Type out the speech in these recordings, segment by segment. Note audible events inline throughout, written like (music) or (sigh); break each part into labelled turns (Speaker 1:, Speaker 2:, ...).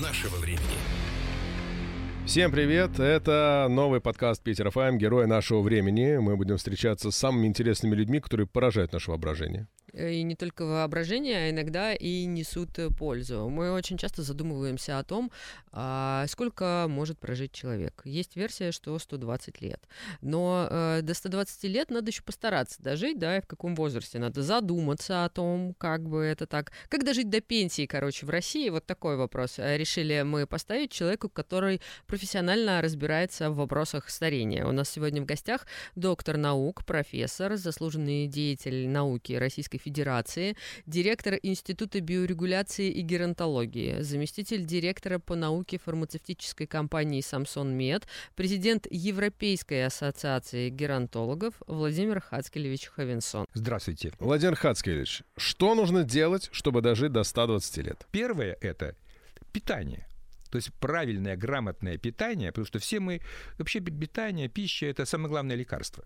Speaker 1: нашего времени.
Speaker 2: Всем привет! Это новый подкаст Питер ФМ «Герои нашего времени». Мы будем встречаться с самыми интересными людьми, которые поражают наше воображение.
Speaker 3: Э, и не только воображение, а иногда и несут э, пользу. Мы очень часто задумываемся о том, а, сколько может прожить человек. Есть версия, что 120 лет. Но э, до 120 лет надо еще постараться дожить, да, и в каком возрасте. Надо задуматься о том, как бы это так. Как дожить до пенсии, короче, в России? Вот такой вопрос. Решили мы поставить человеку, который профессионально разбирается в вопросах старения. У нас сегодня в гостях доктор наук, профессор, заслуженный деятель науки Российской Федерации, директор Института биорегуляции и геронтологии, заместитель директора по науке фармацевтической компании «Самсон Мед», президент Европейской ассоциации геронтологов Владимир Хацкелевич Хавенсон.
Speaker 4: Здравствуйте.
Speaker 2: Владимир Хацкелевич, что нужно делать, чтобы дожить до 120 лет?
Speaker 4: Первое – это питание. То есть правильное, грамотное питание, потому что все мы, вообще питание, пища – это самое главное лекарство.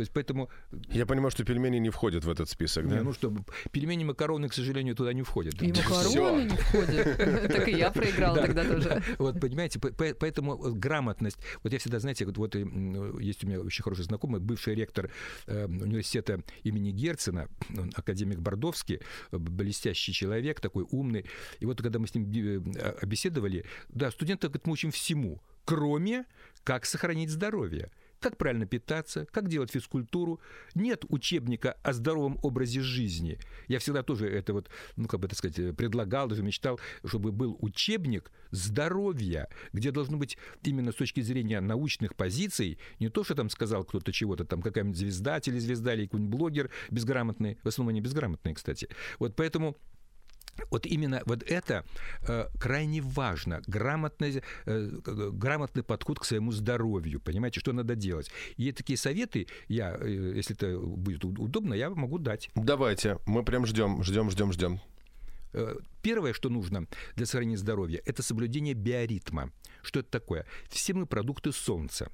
Speaker 4: То есть поэтому...
Speaker 2: Я понимаю, что пельмени не входят в этот список, да?
Speaker 4: Не, ну что, пельмени, макароны, к сожалению, туда не входят.
Speaker 3: И (laughs) макароны не входят. (laughs) Так и я проиграл (laughs) тогда тоже.
Speaker 4: Вот, понимаете, поэтому грамотность... Вот я всегда, знаете, вот есть у меня очень хороший знакомый, бывший ректор э, университета имени Герцена, академик Бордовский, блестящий человек, такой умный. И вот когда мы с ним э, беседовали, да, студенты, говорит, мы учим всему, кроме как сохранить здоровье как правильно питаться, как делать физкультуру. Нет учебника о здоровом образе жизни. Я всегда тоже это вот, ну, как бы так сказать, предлагал, даже мечтал, чтобы был учебник здоровья, где должно быть именно с точки зрения научных позиций, не то, что там сказал кто-то чего-то, там какая-нибудь звезда, телезвезда или какой-нибудь блогер безграмотный, в основном они безграмотные, кстати. Вот поэтому вот именно вот это э, крайне важно, грамотный, э, грамотный подход к своему здоровью, понимаете, что надо делать. И такие советы я, э, если это будет удобно, я могу дать.
Speaker 2: Давайте, мы прям ждем, ждем, ждем, ждем.
Speaker 4: Э, первое, что нужно для сохранения здоровья, это соблюдение биоритма. Что это такое? Все мы продукты солнца.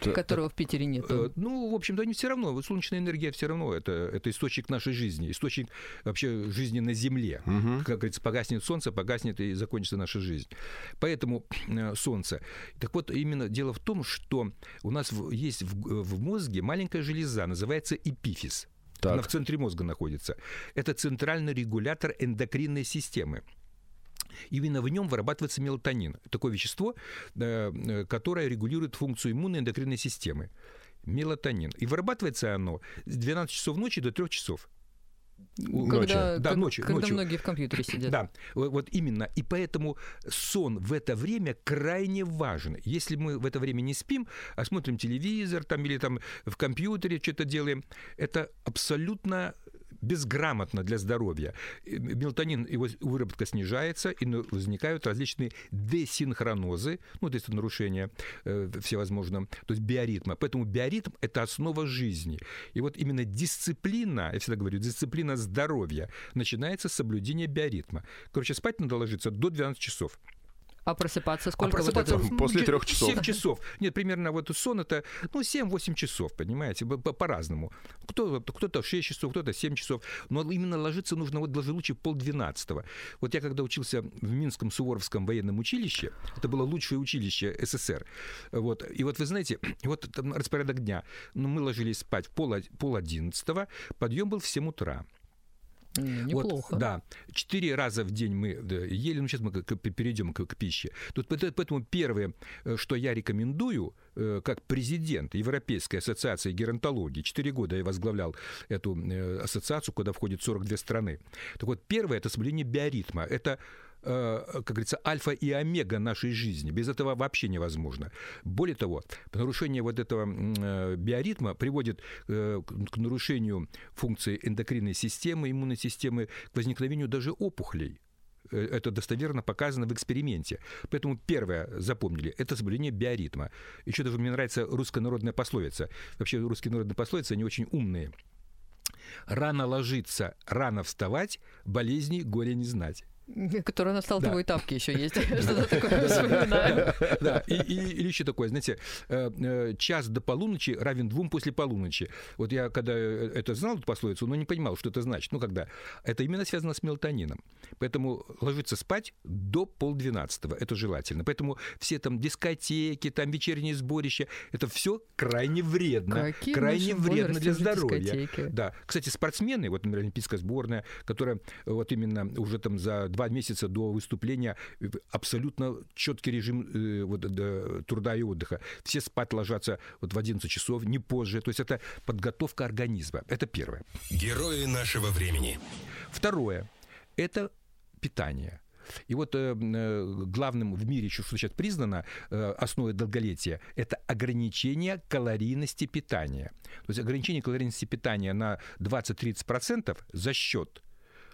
Speaker 3: Которого в Питере нет. Э,
Speaker 4: ну, в общем-то, они все равно. Солнечная энергия все равно это, это источник нашей жизни, источник вообще жизни на Земле. Угу. Как говорится, погаснет солнце, погаснет и закончится наша жизнь. Поэтому э, солнце. Так вот, именно дело в том, что у нас есть в, в мозге маленькая железа, называется эпифиз. Так. Она в центре мозга находится. Это центральный регулятор эндокринной системы. Именно в нем вырабатывается мелатонин. Такое вещество, э, э, которое регулирует функцию иммунной эндокринной системы. Мелатонин. И вырабатывается оно с 12 часов ночи до 3 часов.
Speaker 3: Когда, да, как, ночью, когда ночью. многие в компьютере сидят.
Speaker 4: Да, вот именно. И поэтому сон в это время крайне важен. Если мы в это время не спим, а смотрим телевизор там, или там в компьютере что-то делаем, это абсолютно безграмотно для здоровья. Мелатонин, его выработка снижается, и возникают различные десинхронозы, ну, то есть нарушения э, всевозможного, то есть биоритма. Поэтому биоритм – это основа жизни. И вот именно дисциплина, я всегда говорю, дисциплина здоровья начинается с соблюдения биоритма. Короче, спать надо ложиться до 12 часов.
Speaker 3: А просыпаться сколько? А
Speaker 2: просыпаться вот после трех часов.
Speaker 4: 7 часов. Нет, примерно вот сон это, ну, 7-8 часов, понимаете, по-разному. Кто, кто-то 6 часов, кто-то 7 часов. Но именно ложиться нужно вот даже лучше полдвенадцатого. Вот я когда учился в Минском Суворовском военном училище, это было лучшее училище СССР. Вот. И вот вы знаете, (clears throat) вот там распорядок дня. Ну, мы ложились спать пол, пол одиннадцатого, подъем был в 7 утра.
Speaker 3: Неплохо.
Speaker 4: Вот, да. Четыре раза в день мы ели, ну сейчас мы перейдем к, к пище. Тут поэтому первое, э, что я рекомендую, э, как президент Европейской ассоциации геронтологии, четыре года я возглавлял эту э, ассоциацию, куда входит 42 страны. Так вот, первое – это соблюдение биоритма. Это как говорится, альфа и омега нашей жизни. Без этого вообще невозможно. Более того, нарушение вот этого э, биоритма приводит э, к нарушению функции эндокринной системы, иммунной системы, к возникновению даже опухолей это достоверно показано в эксперименте. Поэтому первое, запомнили, это соблюдение биоритма. Еще даже мне нравится русская народная пословица. Вообще русские народные пословицы, они очень умные. Рано ложиться, рано вставать, болезней горя не знать. (laughs)
Speaker 3: Который на сталтовой да. тапке еще есть. (laughs) Что-то такое вспоминаю. (laughs)
Speaker 4: Да, или еще такое, знаете, э, э, час до полуночи равен двум после полуночи. Вот я когда э, это знал, эту пословицу, но не понимал, что это значит. Ну, когда? Это именно связано с мелатонином. Поэтому ложиться спать до полдвенадцатого. Это желательно. Поэтому все там дискотеки, там вечерние сборища, это все крайне вредно.
Speaker 3: Какие
Speaker 4: крайне вредно для здоровья. Да. Кстати, спортсмены, вот, например, Олимпийская сборная, которая вот именно уже там за два месяца до выступления абсолютно четкий режим э, вот, до, труда и отдыха. Все спать ложатся вот в 11 часов, не позже. То есть это подготовка организма. Это первое.
Speaker 1: Герои нашего времени.
Speaker 4: Второе. Это питание. И вот э, э главным в мире, что сейчас признано э, основой долголетия, это ограничение калорийности питания. То есть ограничение калорийности питания на 20-30% за счет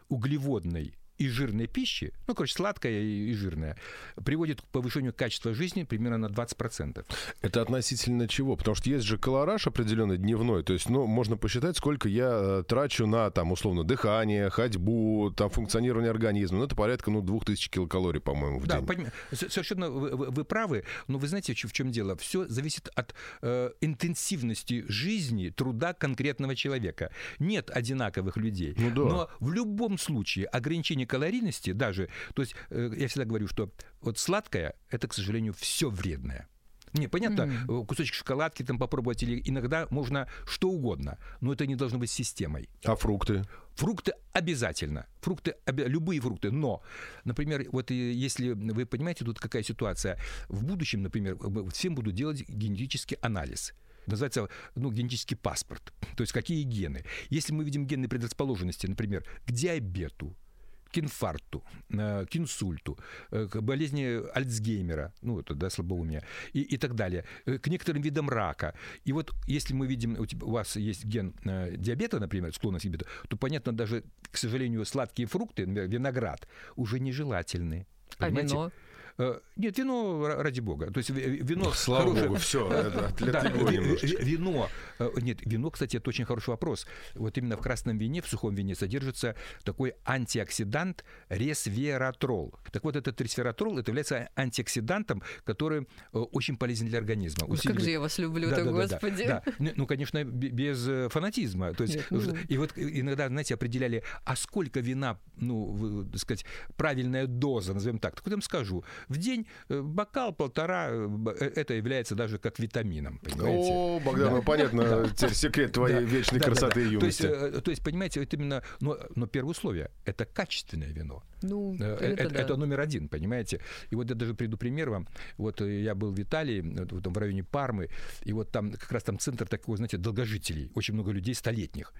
Speaker 4: углеводной и жирной пищи, ну, короче, сладкая и жирная, приводит к повышению качества жизни примерно на 20%.
Speaker 2: Это относительно чего? Потому что есть же колораж определенный дневной, то есть, ну, можно посчитать, сколько я э, трачу на, там, условно, дыхание, ходьбу, там, функционирование организма. Ну, это порядка, ну, 2000 килокалорий, по-моему, в
Speaker 4: да,
Speaker 2: день.
Speaker 4: Поним... Совершенно вы, вы, вы правы, но вы знаете, в чем дело? Все зависит от э, интенсивности жизни, труда конкретного человека. Нет одинаковых людей.
Speaker 2: Ну, да.
Speaker 4: Но в любом случае ограничение калорийности даже, то есть э, я всегда говорю, что вот сладкое – это, к сожалению, все вредное. Не, понятно, mm-hmm. кусочек шоколадки там попробовать, или иногда можно что угодно, но это не должно быть системой.
Speaker 2: А фрукты?
Speaker 4: Фрукты обязательно. Фрукты, любые фрукты. Но, например, вот если вы понимаете, тут какая ситуация. В будущем, например, всем будут делать генетический анализ называется ну, генетический паспорт. То есть какие гены. Если мы видим генные предрасположенности, например, к диабету, к инфаркту, э, к инсульту, э, к болезни Альцгеймера, ну, это, да, слабоумия, и, и так далее, э, к некоторым видам рака. И вот если мы видим, у, тебя, у вас есть ген диабета, например, склонность к диабету, то, понятно, даже, к сожалению, сладкие фрукты, например, виноград, уже нежелательны.
Speaker 3: А вино?
Speaker 4: Э, нет, вино ради бога. То есть вино...
Speaker 2: Слава хорошее... богу, все, это
Speaker 4: да, Вино... Э, нет, вино, кстати, это очень хороший вопрос. Вот именно в красном вине, в сухом вине содержится такой антиоксидант ресвератрол. Так вот, этот ресвератрол это является антиоксидантом, который э, очень полезен для организма.
Speaker 3: Усиливает... Как же я вас люблю, да, да, господи.
Speaker 4: Да, да. Ну, конечно, без фанатизма. То есть, Нет, ну... И вот иногда, знаете, определяли, а сколько вина, ну, так сказать, правильная доза, назовем так. Так вот я вам скажу, в день э, бокал полтора, э, э, это является даже как витамином, понимаете?
Speaker 2: О, Богдан, ну понятно, теперь секрет твоей вечной красоты и юности.
Speaker 4: То есть, то есть, понимаете, это именно, но, но первое условие – это качественное вино.
Speaker 3: Ну,
Speaker 4: это, это, да. это номер один, понимаете? И вот я даже приду пример вам. Вот я был в Италии, там, в районе Пармы, и вот там как раз там центр такой, знаете, долгожителей, очень много людей столетних.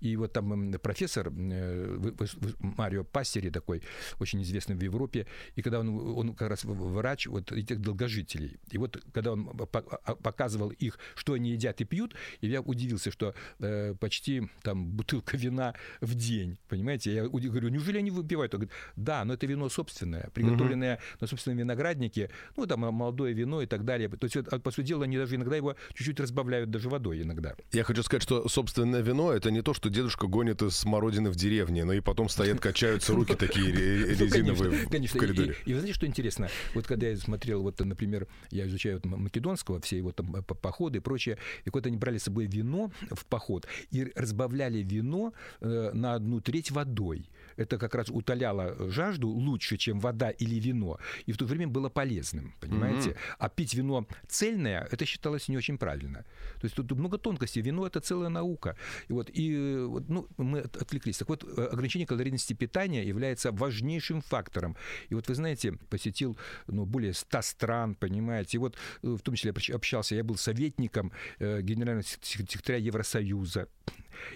Speaker 4: И вот там профессор Марио Пассери такой, очень известный в Европе, и когда он, он как раз врач вот этих долгожителей. И вот когда он а, показывал их, что они едят и пьют, и я удивился, что э, почти там бутылка вина в день, понимаете? Я говорю, неужели они выпивают? Он говорит, да, но это вино собственное, приготовленное угу. на собственном винограднике, ну там молодое вино и так далее. То есть, по сути дела, они даже иногда его чуть-чуть разбавляют даже водой иногда.
Speaker 2: Я хочу сказать, что собственное вино это не то, что дедушка гонит из смородины в деревне, но и потом стоят, (laughs) качаются руки такие ну, резиновые в коридоре.
Speaker 4: И вы знаете, что интересно? Вот когда я смотрел, вот, например, я изучаю македонского, все его там походы и прочее, и вот они брали с собой вино в поход и разбавляли вино э, на одну треть водой. Это как раз утоляло жажду лучше, чем вода или вино, и в то время было полезным, понимаете? Mm-hmm. А пить вино цельное, это считалось не очень правильно. То есть тут много тонкостей. Вино — это целая наука. И вот, и, вот, ну, мы отвлеклись. Так вот, э, ограничение калорийности питания является важнейшим фактором. И вот вы знаете, посетил ну, более 100 стран, понимаете, и вот э, в том числе я общался, я был советником э, генерального секретаря Евросоюза.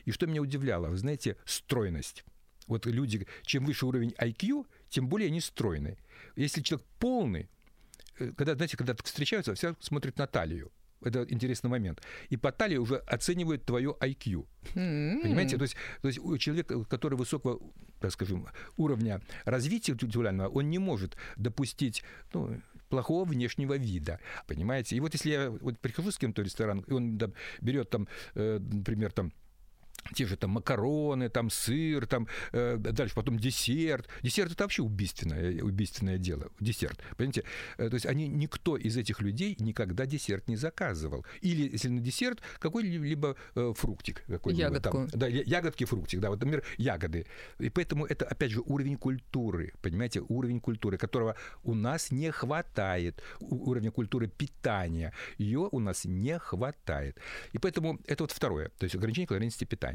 Speaker 4: И что меня удивляло, вы знаете, стройность. Вот люди, чем выше уровень IQ, тем более они стройны. Если человек полный, э, когда, знаете, когда встречаются, все смотрят на талию. Это интересный момент. И по талии уже оценивают твое IQ. Mm-hmm. Понимаете? То есть, то есть человек, который высокого, так скажем, уровня развития интеллектуального, он не может допустить ну, плохого внешнего вида. Понимаете? И вот если я вот прихожу с кем-то в ресторан, и он там, берет там, э, например, там те же там макароны, там сыр, там э, дальше потом десерт. Десерт это вообще убийственное, убийственное дело. Десерт, понимаете? Э, то есть они никто из этих людей никогда десерт не заказывал. Или если на десерт какой-либо э, фруктик, какой-либо
Speaker 3: Ягодку.
Speaker 4: там, да, ягодки, фруктик, да, вот, например, ягоды. И поэтому это опять же уровень культуры, понимаете, уровень культуры, которого у нас не хватает, у- уровня культуры питания, ее у нас не хватает. И поэтому это вот второе, то есть ограничение калорийности питания.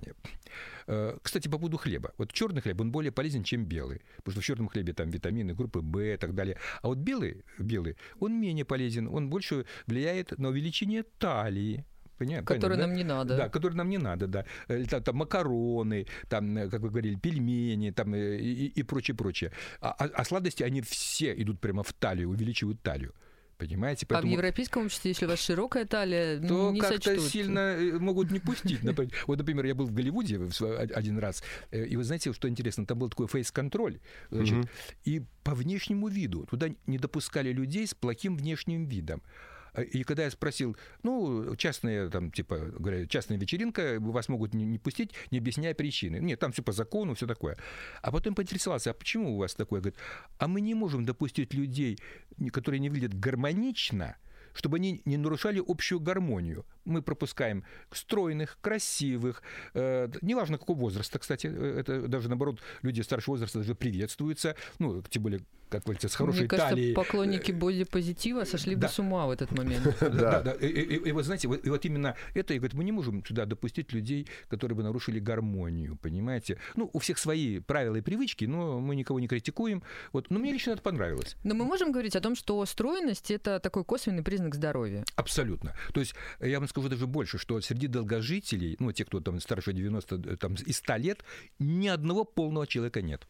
Speaker 4: Э, Кстати, по поводу хлеба. Вот черный хлеб, он более полезен, чем белый. Потому что в черном хлебе там витамины группы В и так далее. А вот белый, белый, он менее полезен, он больше влияет на увеличение талии. Понятно, да?
Speaker 3: нам не надо.
Speaker 4: Да, который нам не надо, да. Э, Там, там макароны, там, э, как вы говорили, пельмени, там э, и, и прочее, прочее. А, а- а сладости, они все идут прямо в талию, увеличивают талию. Понимаете?
Speaker 3: А в европейском обществе, если у вас широкая талия,
Speaker 4: то
Speaker 3: не
Speaker 4: как-то
Speaker 3: сочтут.
Speaker 4: сильно э, могут не пустить. Например, (laughs) Вот, например, я был в Голливуде один раз, э, и вы знаете, что интересно, там был такой фейс-контроль, значит,
Speaker 2: Мгм.
Speaker 4: и по внешнему виду туда не допускали людей с плохим внешним видом. А, И когда я спросил, ну, частная, там, типа, говорят, частная вечеринка, вас могут не, не пустить, не объясняя причины. Нет, там все по закону, все такое. А потом поинтересовался, а почему у вас такое? Говорит, а мы не можем допустить людей, которые не выглядят гармонично, чтобы они не нарушали общую гармонию. Мы пропускаем стройных, красивых, э, неважно какого возраста, кстати, э, это даже наоборот люди старшего возраста даже приветствуются, ну, тем более, как говорится, с хорошей
Speaker 3: Мне кажется,
Speaker 4: талией.
Speaker 3: поклонники бодипозитива сошли бы
Speaker 4: Да.
Speaker 3: с ума в этот момент. (laughs)
Speaker 4: Да,
Speaker 2: Да.
Speaker 4: да. И, вот знаете, и вот именно это, и говорит, мы не можем сюда допустить людей, которые бы нарушили гармонию, понимаете? Ну, у всех свои правила и привычки, но мы никого не критикуем. Вот, но мне лично это понравилось.
Speaker 3: Но мы можем говорить о том, что стройность это такой косвенный признак здоровья.
Speaker 4: Абсолютно. То есть э, я вам скажу даже больше, что среди долгожителей, ну, те, кто там старше 90 э, там, и 100 лет, ни одного полного человека нет.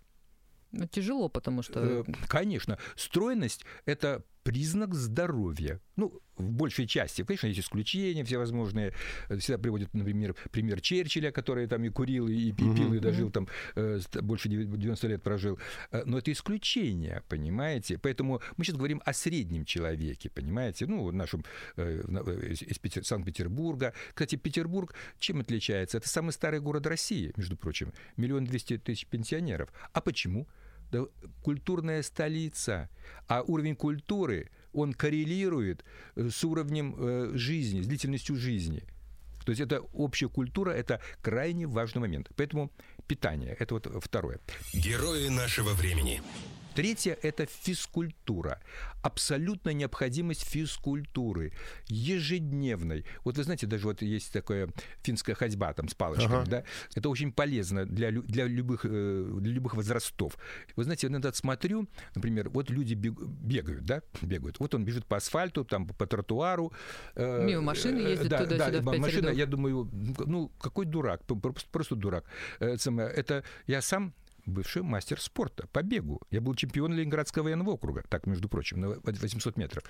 Speaker 3: Ну, тяжело, потому что
Speaker 4: Э, Конечно, стройность – это признак здоровья. Ну, в большей части. Конечно, есть исключения всевозможные. Э, Всегда приводят, например, пример Черчилля, который там и курил, и пи- пил, и дожил там э, больше дев- 90 лет прожил. Э, Но это исключение, понимаете? Поэтому мы сейчас говорим о среднем человеке, понимаете? Ну, нашем э, на- из из Петер- Санкт-Петербурга. Кстати, Петербург чем отличается? Это самый старый город России, между прочим. Миллион двести тысяч пенсионеров. А почему? Да, культурная столица. А уровень культуры, он коррелирует э, с уровнем э, жизни, с длительностью жизни. То есть это общая культура, это крайне важный момент. Поэтому питание, это вот второе.
Speaker 1: Герои нашего времени.
Speaker 4: Третье – это физкультура. Абсолютная необходимость физкультуры, ежедневной. Вот вы знаете, даже вот есть такая финская ходьба там с палочками,
Speaker 2: Ага.
Speaker 4: да? Это очень полезно для, для, любых, э, для любых возрастов. Вы знаете, я иногда смотрю, например, вот люди бег- бегают, да, бегают. Вот он бежит по асфальту, там, по тротуару. э,
Speaker 3: Мимо машины
Speaker 4: э,
Speaker 3: ездит
Speaker 4: да,
Speaker 3: туда-сюда
Speaker 4: да, машина,
Speaker 3: рядов.
Speaker 4: я думаю, ну, какой дурак, просто, просто дурак. Это я сам бывший мастер спорта по бегу. Я был чемпион Ленинградского военного округа, так, между прочим, на 800 метров.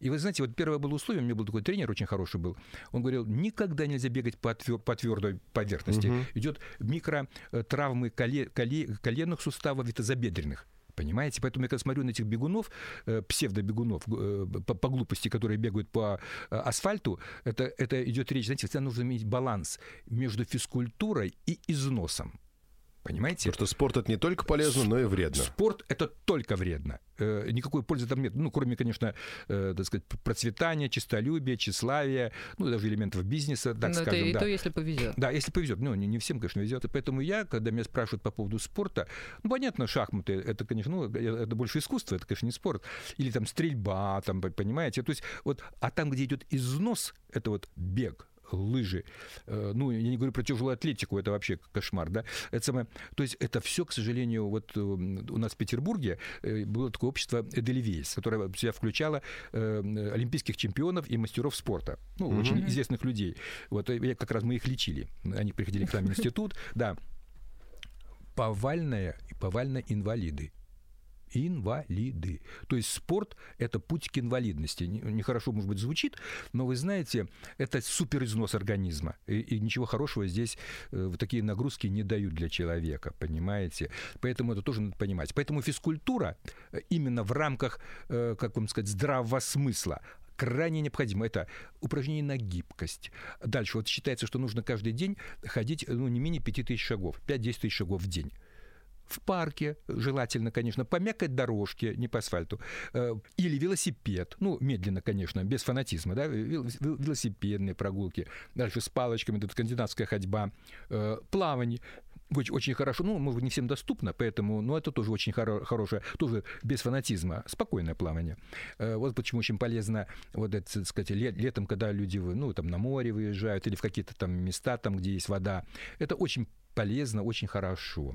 Speaker 4: И вы знаете, вот первое было условие, у меня был такой тренер, очень хороший был, он говорил, никогда нельзя бегать по, твер- по твердой поверхности. Идет микротравмы коле- коле- коленных суставов тазобедренных. Понимаете? Поэтому я когда смотрю на этих бегунов, э, псевдобегунов, э, по, по глупости, которые бегают по э, асфальту, это, это идет речь, знаете, всегда нужно иметь баланс между физкультурой и износом. Понимаете?
Speaker 2: Потому что спорт это не только полезно, но и вредно.
Speaker 4: Спорт это только вредно. Э, никакой пользы там нет. Ну, кроме, конечно, э, так сказать, процветания, честолюбия, тщеславия, ну, даже элементов бизнеса, так
Speaker 3: Но это
Speaker 4: скажем.
Speaker 3: и
Speaker 4: да.
Speaker 3: то, если повезет.
Speaker 4: Да, если повезет. Ну, не, не всем, конечно, везет. И поэтому я, когда меня спрашивают по поводу спорта, ну, понятно, шахматы, это, конечно, ну, это больше искусство, это, конечно, не спорт. Или там стрельба, там, понимаете? То есть, вот, а там, где идет износ, это вот бег, лыжи, э, ну, я не говорю про тяжелую атлетику, это вообще кошмар, да, это самое, то есть это все, к сожалению, вот э, у нас в Петербурге э, было такое общество Эдельвейс, которое в себя включало олимпийских чемпионов и мастеров спорта, ну, очень известных людей, вот, как раз мы их лечили, они приходили к нам в институт, да, повальная и повально инвалиды. Инвалиды. То есть спорт – это путь к инвалидности. Не- Нехорошо, может быть, звучит, но вы знаете, это суперизнос организма. И, и ничего хорошего здесь э, такие нагрузки не дают для человека, понимаете? Поэтому это тоже надо понимать. Поэтому физкультура э, именно в рамках, э, как вам сказать, здравого смысла, крайне необходимо. Это упражнение на гибкость. Дальше вот считается, что нужно каждый день ходить ну, не менее 5000 шагов, 5-10 тысяч шагов в день в парке, желательно, конечно, по мягкой дорожке, не по асфальту, э, или велосипед, ну, медленно, конечно, без фанатизма, да, велосипедные прогулки, дальше с палочками, тут скандинавская ходьба, э, плавание, очень, хорошо, ну, может быть, не всем доступно, поэтому, ну, это тоже очень хоро- хорошее, тоже без фанатизма, спокойное плавание. Э, вот почему очень полезно, вот это, так сказать, лет, летом, когда люди, ну, там, на море выезжают или в какие-то там места, там, где есть вода, это очень полезно, очень хорошо.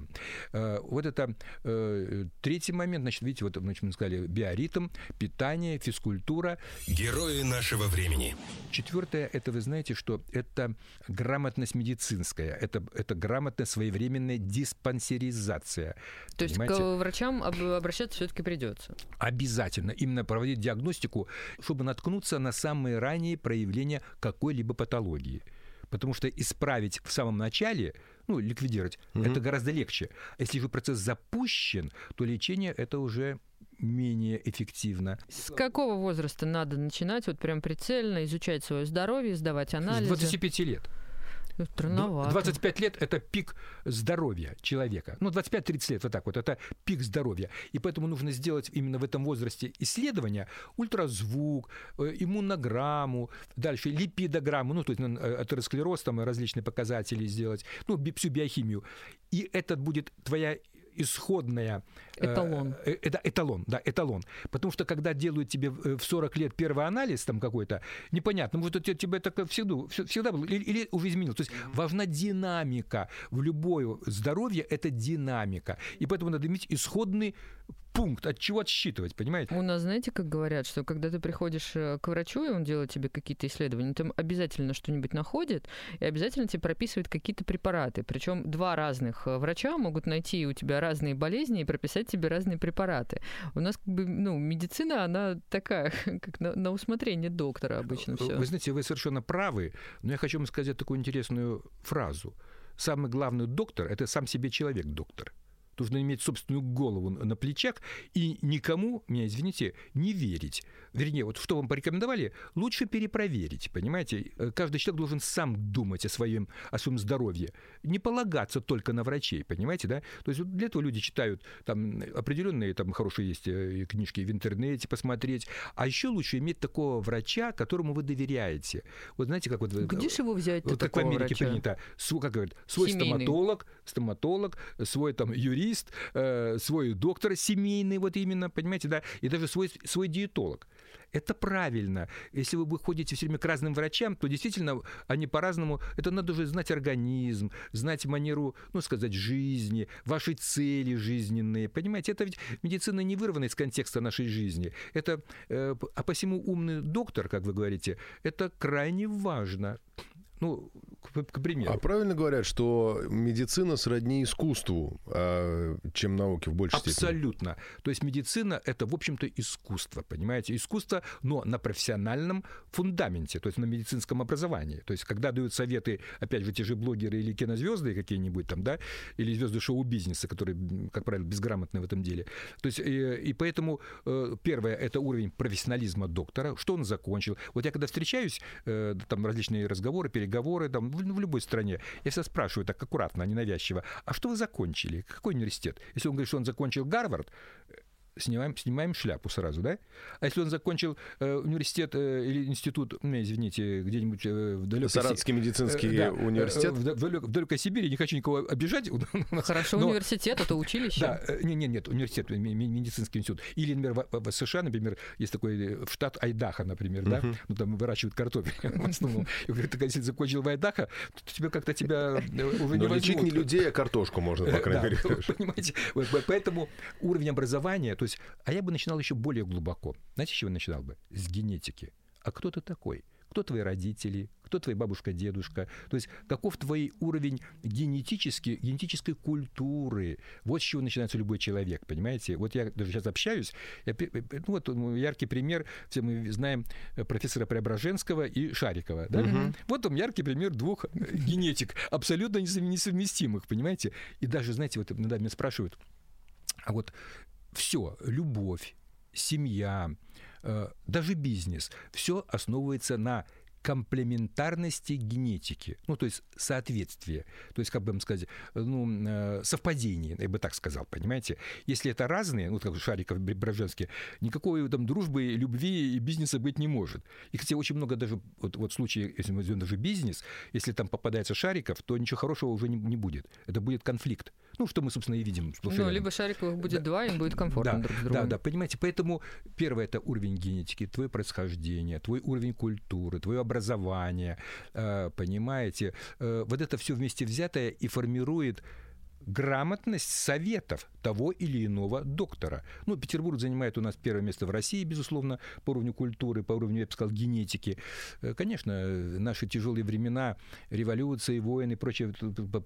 Speaker 4: Э, вот это э, третий момент, значит, видите, вот значит, мы сказали биоритм, питание, физкультура.
Speaker 1: Герои нашего времени.
Speaker 4: Четвертое, это вы знаете, что это грамотность медицинская, это, это грамотная своевременная диспансеризация.
Speaker 3: То есть
Speaker 4: Понимаете?
Speaker 3: к врачам обращаться все-таки придется.
Speaker 4: Обязательно. Именно проводить диагностику, чтобы наткнуться на самые ранние проявления какой-либо патологии. Потому что исправить в самом начале ну, ликвидировать, угу. это гораздо легче. Если же процесс запущен, то лечение это уже менее эффективно.
Speaker 3: С какого возраста надо начинать вот прям прицельно изучать свое здоровье, сдавать анализы?
Speaker 4: С 25 лет.
Speaker 3: Странновато.
Speaker 4: 25 лет – это пик здоровья человека. Ну, 25-30 лет, вот так вот, это пик здоровья. И поэтому нужно сделать именно в этом возрасте исследования, ультразвук, э, иммунограмму, дальше липидограмму, ну, то есть ну, атеросклероз, там различные показатели сделать, ну, всю биохимию. И это будет твоя исходная...
Speaker 3: Э, эталон.
Speaker 4: Э, это эталон, да, эталон. Потому что когда делают тебе в 40 лет первый анализ там какой-то, непонятно, может, у тебя так всегда, всегда было, или, или уже изменилось. То есть важна динамика. В любое здоровье это динамика. И поэтому надо иметь исходный пункт, от чего отсчитывать, понимаете?
Speaker 3: У нас, знаете, как говорят, что когда ты приходишь э, к врачу, и он делает тебе какие-то исследования, там обязательно что-нибудь находит, и обязательно тебе прописывает какие-то препараты. Причем два разных э, врача могут найти у тебя разные болезни и прописать тебе разные препараты. У нас как бы, ну, медицина, она такая, (laughs) как на, на усмотрение доктора обычно все.
Speaker 4: Вы знаете, вы совершенно правы, но я хочу вам сказать такую интересную фразу. Самый главный доктор – это сам себе человек доктор нужно иметь собственную голову на плечах и никому, меня извините, не верить. Вернее, вот что вам порекомендовали, лучше перепроверить, понимаете? Э, каждый человек должен сам думать о своем, о своем здоровье, не полагаться только на врачей, понимаете, да? То есть для этого люди читают там определенные там хорошие есть э, книжки в интернете посмотреть, а еще лучше иметь такого врача, которому вы доверяете. Вот знаете, как вот...
Speaker 3: Где же его взять Вот
Speaker 4: как в Америке
Speaker 3: врача?
Speaker 4: принято, как говорят, свой Семейный. стоматолог, стоматолог, свой там юрист, юрист, э, свой доктор семейный, вот именно, понимаете, да, и даже свой, свой диетолог. Это правильно. Если вы ходите все время к разным врачам, то действительно они по-разному... Это надо уже знать организм, знать манеру, ну, сказать, жизни, ваши цели жизненные. Понимаете, это ведь медицина не вырвана из контекста нашей жизни. Это, э, а посему умный доктор, как вы говорите, это крайне важно. Ну, к, к примеру.
Speaker 2: А правильно говорят, что медицина сродни искусству, а, чем науке в большей
Speaker 4: Абсолютно.
Speaker 2: степени?
Speaker 4: Абсолютно. То есть медицина это, в общем-то, искусство, понимаете? Искусство, но на профессиональном фундаменте, то есть на медицинском образовании. То есть когда дают советы, опять же, те же блогеры или кинозвезды какие-нибудь там, да, или звезды шоу-бизнеса, которые, как правило, безграмотны в этом деле. То есть, и, и поэтому э, первое, это уровень профессионализма доктора, что он закончил. Вот я когда встречаюсь, э, там различные разговоры, переговоры, там, в, в любой стране. Я всегда спрашиваю так аккуратно, ненавязчиво, а что вы закончили? Какой университет? Если он говорит, что он закончил Гарвард, снимаем, снимаем шляпу сразу, да? А если он закончил э, университет э, или институт, ну, извините, где-нибудь э, в далекой
Speaker 2: Саратовский медицинский э, да, университет?
Speaker 4: В, в, в далекой Сибири, не хочу никого обижать. (laughs)
Speaker 3: Хорошо, но, университет, это училище? (laughs)
Speaker 4: Да, э, нет, нет, нет, университет, медицинский институт. Или, например, в, в США, например, есть такой э, в штат Айдаха, например, да, ну, там выращивают картофель (laughs) в основном. И говорят, если закончил в Айдаха, то тебе как-то тебя уже не
Speaker 2: лечить не людей, а картошку можно, по крайней мере.
Speaker 4: Понимаете, поэтому уровень образования, то есть, а я бы начинал еще более глубоко. Знаете, с чего начинал бы? С генетики. А кто ты такой? Кто твои родители? Кто твоя бабушка, дедушка? То есть каков твой уровень генетический, генетической культуры? Вот с чего начинается любой человек, понимаете? Вот я даже сейчас общаюсь. Я, ну вот яркий пример, все мы знаем э, профессора Преображенского и Шарикова. Да? Угу. Вот он яркий пример двух э, генетик, абсолютно несовместимых, понимаете? И даже, знаете, вот иногда меня спрашивают, а вот все, любовь, семья, э, даже бизнес, все основывается на комплементарности генетики, ну, то есть соответствие, то есть, как бы сказать, ну, э, совпадение, я бы так сказал, понимаете? Если это разные, ну, как Шариков, Броженский, никакой там дружбы, любви и бизнеса быть не может. И, кстати, очень много даже, вот, вот в случае, если мы возьмем даже бизнес, если там попадается Шариков, то ничего хорошего уже не, не будет. Это будет конфликт. Ну, что мы, собственно, и видим.
Speaker 3: Ну, либо Шариковых будет да. два, им будет комфортно
Speaker 4: да,
Speaker 3: друг с другом.
Speaker 4: Да, да, понимаете, поэтому первое – это уровень генетики, твое происхождение, твой уровень культуры, твое образование, э, понимаете? Э, вот это все вместе взятое и формирует грамотность советов того или иного доктора. Ну, Петербург занимает у нас первое место в России, безусловно, по уровню культуры, по уровню, я бы сказал, генетики. Э, конечно, наши тяжелые времена, революции, войны и прочее,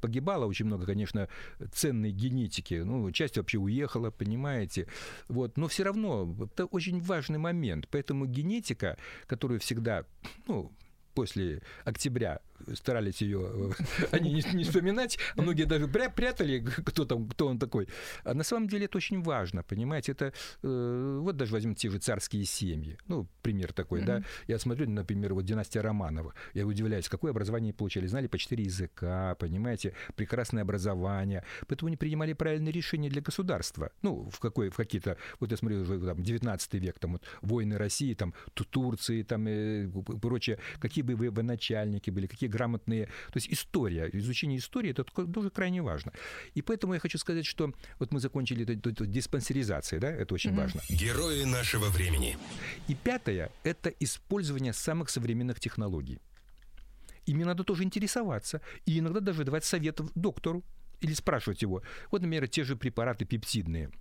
Speaker 4: погибало очень много, конечно, ценной генетики. Ну, часть вообще уехала, понимаете. Вот. Но все равно это очень важный момент. Поэтому генетика, которую всегда, ну, после октября старались ее э, (laughs) они не, не вспоминать, а многие даже пря прятали, (laughs) кто там, кто он такой. А на самом деле это очень важно, понимаете, это э, вот даже возьмем те же царские семьи, ну пример такой, mm-hmm. да. Я смотрю, например, вот династия Романова, я удивляюсь, какое образование получали, знали по четыре языка, понимаете, прекрасное образование, поэтому они принимали правильные решения для государства. Ну в какой, в какие-то, вот я смотрю уже там 19 век, там вот войны России, там Турции, там э, прочее, какие бы вы начальники были, какие грамотные... То есть история, изучение истории, это тоже крайне важно. И поэтому я хочу сказать, что вот мы закончили эту, эту диспансеризацию, да, это очень mm-hmm. важно.
Speaker 1: Герои нашего времени.
Speaker 4: И пятое – это использование самых современных технологий. Ими надо тоже интересоваться. И иногда даже давать совет доктору или спрашивать его. Вот, например, те же препараты пепсидные –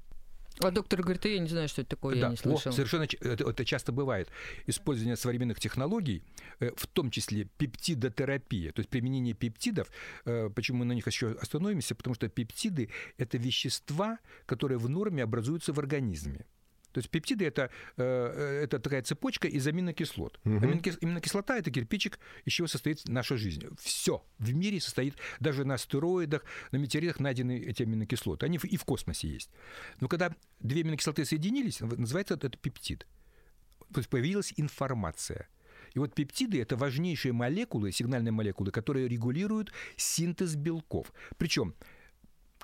Speaker 3: а доктор говорит, я не знаю, что это такое, да, я не слышал.
Speaker 4: О, совершенно это, это часто бывает. Использование современных технологий, э, в том числе пептидотерапия, то есть применение пептидов. Э, почему мы на них еще остановимся? Потому что пептиды – это вещества, которые в норме образуются в организме. То есть пептиды это, э, это такая цепочка из аминокислот. Угу. Аминокислота это кирпичик, из чего состоит наша жизнь. Все в мире состоит, даже на астероидах, на метеоритах найдены эти аминокислоты. Они и в космосе есть. Но когда две аминокислоты соединились, называется это пептид. То есть появилась информация. И вот пептиды – это важнейшие молекулы, сигнальные молекулы, которые регулируют синтез белков. Причем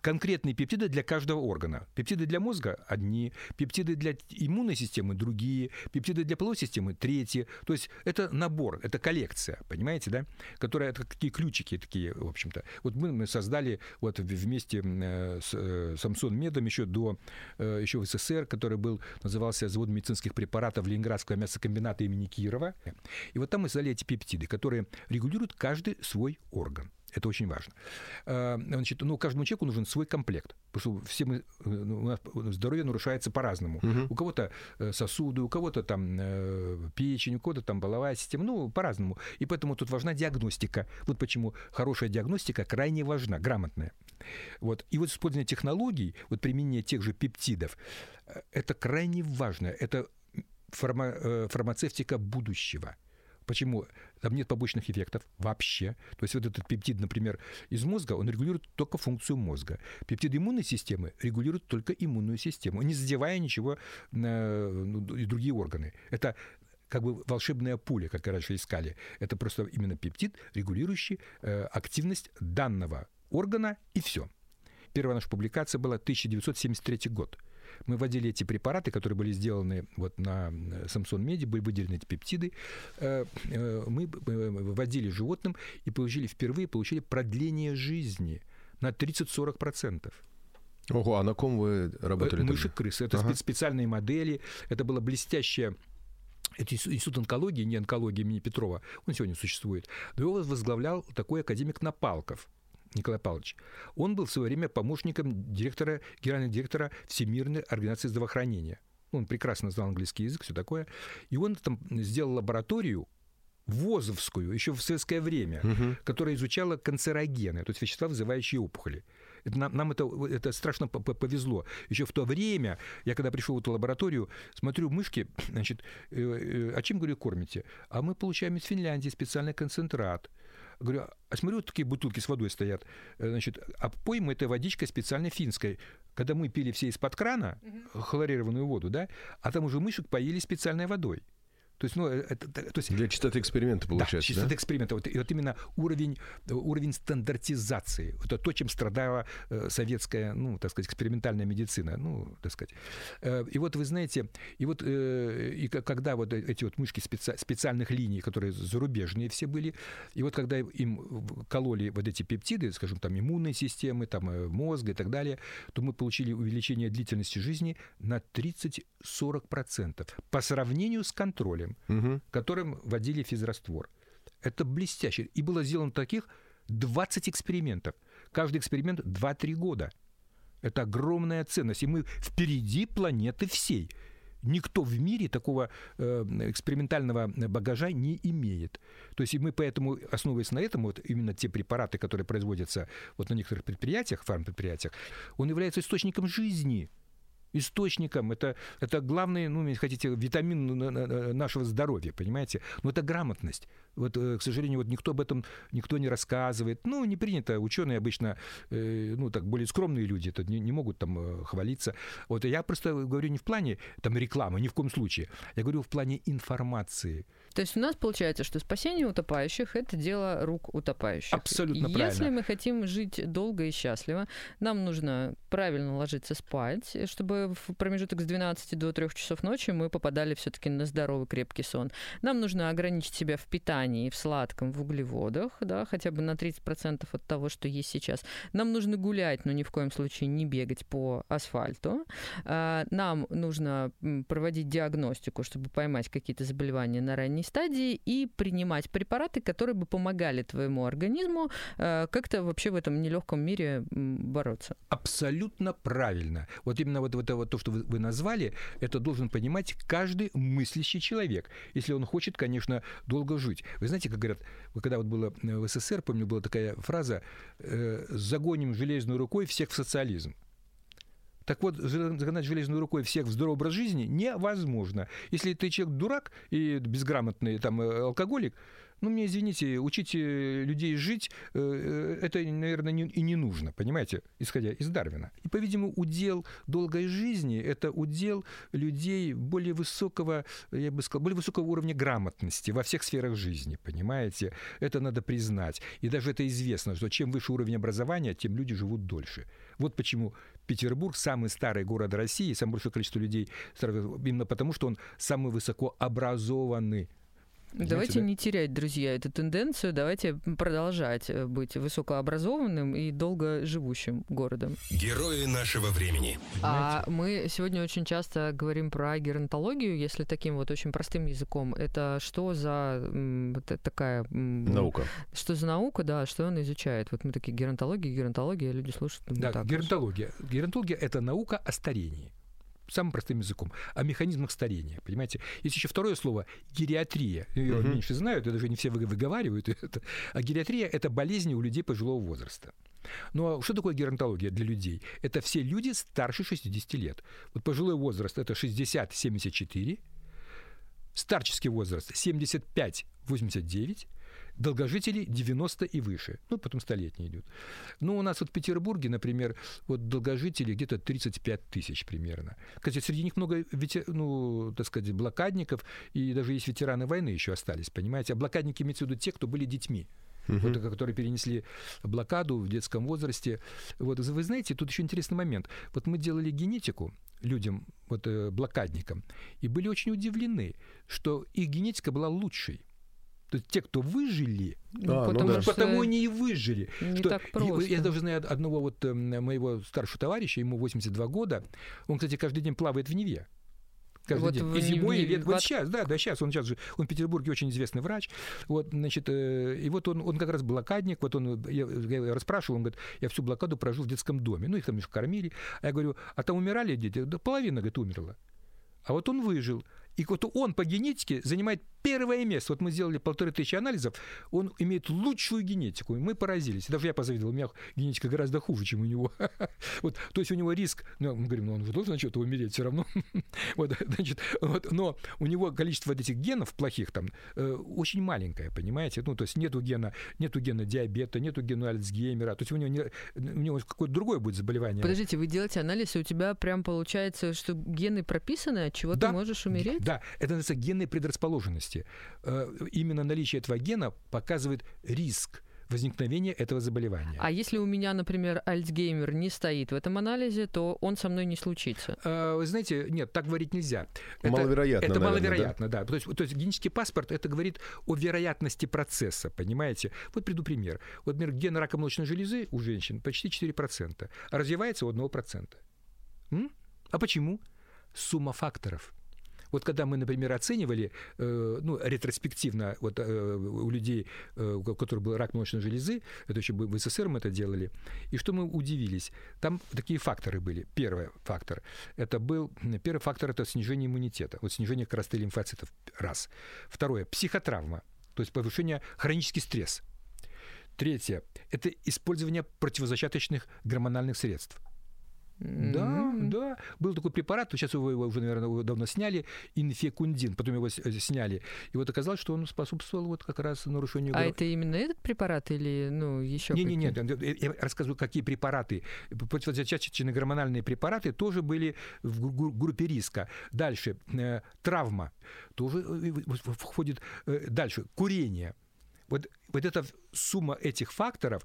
Speaker 4: конкретные пептиды для каждого органа. Пептиды для мозга – одни, пептиды для иммунной системы – другие, пептиды для половой системы – третьи. То есть это набор, это коллекция, понимаете, да? Которая, это какие ключики такие, в общем-то. Вот мы, мы создали вот вместе э, с э, Самсон Медом еще до, э, еще в СССР, который был, назывался завод медицинских препаратов Ленинградского мясокомбината имени Кирова. И вот там мы создали эти пептиды, которые регулируют каждый свой орган. Это очень важно. А, значит, ну, каждому человеку нужен свой комплект. Потому что все мы, э, у нас здоровье нарушается по-разному. Угу. У кого-то э, сосуды, у кого-то там э, печень, у кого-то там половая система, ну, по-разному. И поэтому тут важна диагностика. Вот почему хорошая диагностика крайне важна, грамотная. Вот. И вот использование технологий, вот применение тех же пептидов, это крайне важно. Это фарма, фармацевтика будущего. Почему? Там нет побочных эффектов вообще. То есть вот этот пептид, например, из мозга, он регулирует только функцию мозга. Пептид иммунной системы регулирует только иммунную систему, не задевая ничего на ну, и другие органы. Это как бы волшебная пуля, как раньше искали. Это просто именно пептид, регулирующий э, активность данного органа, и все. Первая наша публикация была 1973 год мы вводили эти препараты, которые были сделаны вот на Самсон Меди, были выделены эти пептиды, э, э, мы вводили животным и получили впервые получили продление жизни на 30-40%.
Speaker 2: Ого, а на ком вы работали?
Speaker 4: Мыши, крысы. Это ага. специальные модели. Это была блестящая это институт онкологии, не онкологии имени Петрова, он сегодня существует. Но его возглавлял такой академик Напалков. Николай Павлович. Он был в свое время помощником директора, генерального директора Всемирной организации здравоохранения. Он прекрасно знал английский язык, все такое. И он там сделал лабораторию ВОЗовскую, еще в советское время, угу. которая изучала канцерогены, то есть вещества, вызывающие опухоли. Это, нам, нам это, это страшно повезло. Еще в то время, я когда пришел в эту лабораторию, смотрю, мышки, значит, э, э, а чем, говорю, кормите? А мы получаем из Финляндии специальный концентрат Говорю, а смотрю, вот такие бутылки с водой стоят. Э, значит, а пойма это водичка специально финская. Когда мы пили все из-под крана, хлорированную воду, да, а там уже мышек поели специальной водой. То есть, ну, э, это, то есть,
Speaker 2: Для чистоты эксперимента получается,
Speaker 4: да, чистоты
Speaker 2: да?
Speaker 4: эксперимента. Вот, и вот именно уровень, уровень стандартизации. Это то, чем страдала э, советская, ну, так сказать, экспериментальная медицина. Ну, так сказать. Э, и вот вы знаете, и вот э, и когда вот эти вот мышки специ- специальных линий, которые зарубежные все были, и вот когда им кололи вот эти пептиды, скажем, там иммунной системы, там э, мозга и так далее, то мы получили увеличение длительности жизни на 30-40% по сравнению с контролем
Speaker 2: Мгм.
Speaker 4: которым вводили физраствор. Это блестяще. И было сделано таких 20 экспериментов. Каждый эксперимент 2-3 года. Это огромная ценность. И мы впереди планеты всей. Никто в мире такого э, экспериментального багажа не имеет. То есть и мы поэтому, основываясь на этом, вот именно те препараты, которые производятся вот на некоторых предприятиях, фармпредприятиях, он является источником жизни источником, это, это главный, ну, если хотите, витамин на- на- на- нашего здоровья, понимаете? Но это грамотность. Вот, э, к сожалению, вот никто об этом никто не рассказывает. Ну, не принято. Ученые обычно, э, ну, так, более скромные люди, это не, не могут там э, хвалиться. Вот я просто говорю не в плане там рекламы, ни в коем случае. Я говорю в плане информации.
Speaker 3: То есть у нас получается, что спасение утопающих это дело рук утопающих.
Speaker 4: Абсолютно
Speaker 3: Если
Speaker 4: правильно.
Speaker 3: мы хотим жить долго и счастливо, нам нужно правильно ложиться спать, чтобы в промежуток с 12 до 3 часов ночи мы попадали все-таки на здоровый крепкий сон. Нам нужно ограничить себя в питании, в сладком, в углеводах, да, хотя бы на 30% от того, что есть сейчас. Нам нужно гулять, но ни в коем случае не бегать по асфальту. А, Нам нужно проводить диагностику, чтобы поймать какие-то заболевания на ранней стадии и принимать препараты, которые бы помогали твоему организму э, как-то вообще в этом нелегком мире бороться.
Speaker 4: Абсолютно правильно. Вот именно вот, вот, вот то, что вы, вы назвали, это должен понимать каждый мыслящий человек, если он хочет, конечно, долго жить. Вы знаете, как говорят, когда вот было э, в СССР, помню, была такая фраза э, «загоним железной рукой всех в социализм». Так вот, загнать железной рукой всех в здоровый образ жизни невозможно. Если ты человек дурак и безграмотный там э, алкоголик, ну, мне извините, учить э, людей жить, э, э, это, наверное, не- и не нужно, понимаете, исходя из Дарвина. И, по-видимому, удел долгой жизни – это удел людей более высокого, я бы сказал, более высокого уровня грамотности во всех сферах жизни, понимаете? Это надо признать. И даже это известно, что чем выше уровень образования, тем люди живут дольше. Вот почему Петербург самый старый город России, самое большое количество людей, именно потому, что он самый высоко
Speaker 3: давайте
Speaker 4: да?
Speaker 3: не терять, друзья, эту тенденцию, давайте продолжать э, быть высокообразованным и долго живущим городом.
Speaker 1: Герои нашего времени.
Speaker 3: А мы сегодня очень часто говорим про геронтологию, если таким вот очень простым языком. Это что за такая...
Speaker 2: Наука.
Speaker 3: Что за наука, да, что она изучает? Вот мы такие геронтология, геронтология, люди слушают.
Speaker 4: Да,
Speaker 3: так,
Speaker 4: геронтология. Геронтология – это наука о старении. Самым простым языком. О механизмах старения. Понимаете? Есть еще второе слово – гериатрия. Ее
Speaker 2: Мгм.
Speaker 4: меньше знают, и даже не все вы- выговаривают это. А гериатрия – это болезни у людей пожилого возраста. Ну а что такое геронтология для людей? Это все люди старше 60 лет. Вот пожилой возраст – это 60-74, старческий возраст 75-89, долгожители 90 и выше. Ну, потом столетний идет. Ну, у нас вот в Петербурге, например, вот долгожители где-то 35 тысяч примерно. Кстати, среди них много, ветер... ну, так сказать, блокадников, и даже есть ветераны войны еще остались, понимаете? А блокадники имеются в виду те, кто были детьми. Вот, которые перенесли блокаду в детском возрасте. Вот, вы знаете, тут еще интересный момент. Вот мы делали генетику людям, вот э, блокадникам, и были очень удивлены, что их генетика была лучшей. То есть те, кто выжили,
Speaker 2: А, ну
Speaker 3: потому
Speaker 2: да.
Speaker 3: что
Speaker 4: потому они и выжили.
Speaker 3: не
Speaker 4: что
Speaker 3: так просто.
Speaker 4: Я даже знаю одного вот э, моего старшего товарища, ему 82 года. Он, кстати, каждый день плавает в Неве. Каждый
Speaker 3: Вот
Speaker 4: день.
Speaker 3: в
Speaker 4: И зимой, и летом.
Speaker 3: в
Speaker 4: Вот
Speaker 3: от-
Speaker 4: сейчас, да, да, сейчас. Он сейчас же, он в Петербурге очень известный врач. Вот, значит, э, и вот он, он как раз блокадник. Вот он, я, я расспрашивал, он говорит, я всю блокаду прожил в детском доме. Ну, их там еще кормили. А я говорю, а там умирали дети? Да половина, говорит, умерла. А вот он выжил. И вот он по генетике занимает первое место. Вот мы сделали полторы тысячи анализов, он имеет лучшую генетику. И мы поразились. Даже я позавидовал, у меня генетика гораздо хуже, чем у него. (laughs) вот, то есть у него риск, ну, мы говорим, ну он же должен что-то умереть все равно. (laughs) вот, значит, вот, но у него количество вот этих генов плохих там э, очень маленькое, понимаете? Ну, то есть нету гена, нету гена диабета, нету гена Альцгеймера, то есть у него, не, у него какое-то другое будет заболевание.
Speaker 3: Подождите, вы делаете анализ, и у тебя прям получается, что гены прописаны, от чего
Speaker 4: да,
Speaker 3: ты можешь умереть?
Speaker 4: Да, это называется генные предрасположенности. Э, именно наличие этого гена показывает риск возникновения этого заболевания.
Speaker 3: А если у меня, например, Альцгеймер не стоит в этом анализе, то он со мной не случится?
Speaker 4: А, вы знаете, нет, так говорить нельзя.
Speaker 2: Это, маловероятно.
Speaker 4: Это наверное, маловероятно, да. да. То, есть, то есть генетический паспорт это говорит о вероятности процесса, понимаете? Вот приду пример. Вот, например, ген рака молочной железы у женщин почти 4%, а развивается у 1%. М? А почему? Сумма факторов. Вот когда мы, например, оценивали, э, ну, ретроспективно вот, э, у людей, э, у которых был рак молочной железы, это еще в СССР мы это делали, и что мы удивились, там такие факторы были. Первый фактор, это был, первый фактор это снижение иммунитета, вот снижение как лимфоцитов, раз. Второе, психотравма, то есть повышение, хронический стресс. Третье, это использование противозачаточных гормональных средств. Да, да. Был такой препарат, сейчас его, его уже, наверное, его давно сняли, инфекундин, потом его э, сняли. И вот оказалось, что он способствовал вот как раз нарушению...
Speaker 3: А это именно этот препарат или, ну, еще
Speaker 4: не, не, нет, я рассказываю, какие препараты. Противозачаточные гормональные препараты тоже были в группе риска. Дальше, э, травма тоже э, входит. Э, дальше, курение. Вот, вот эта сумма этих факторов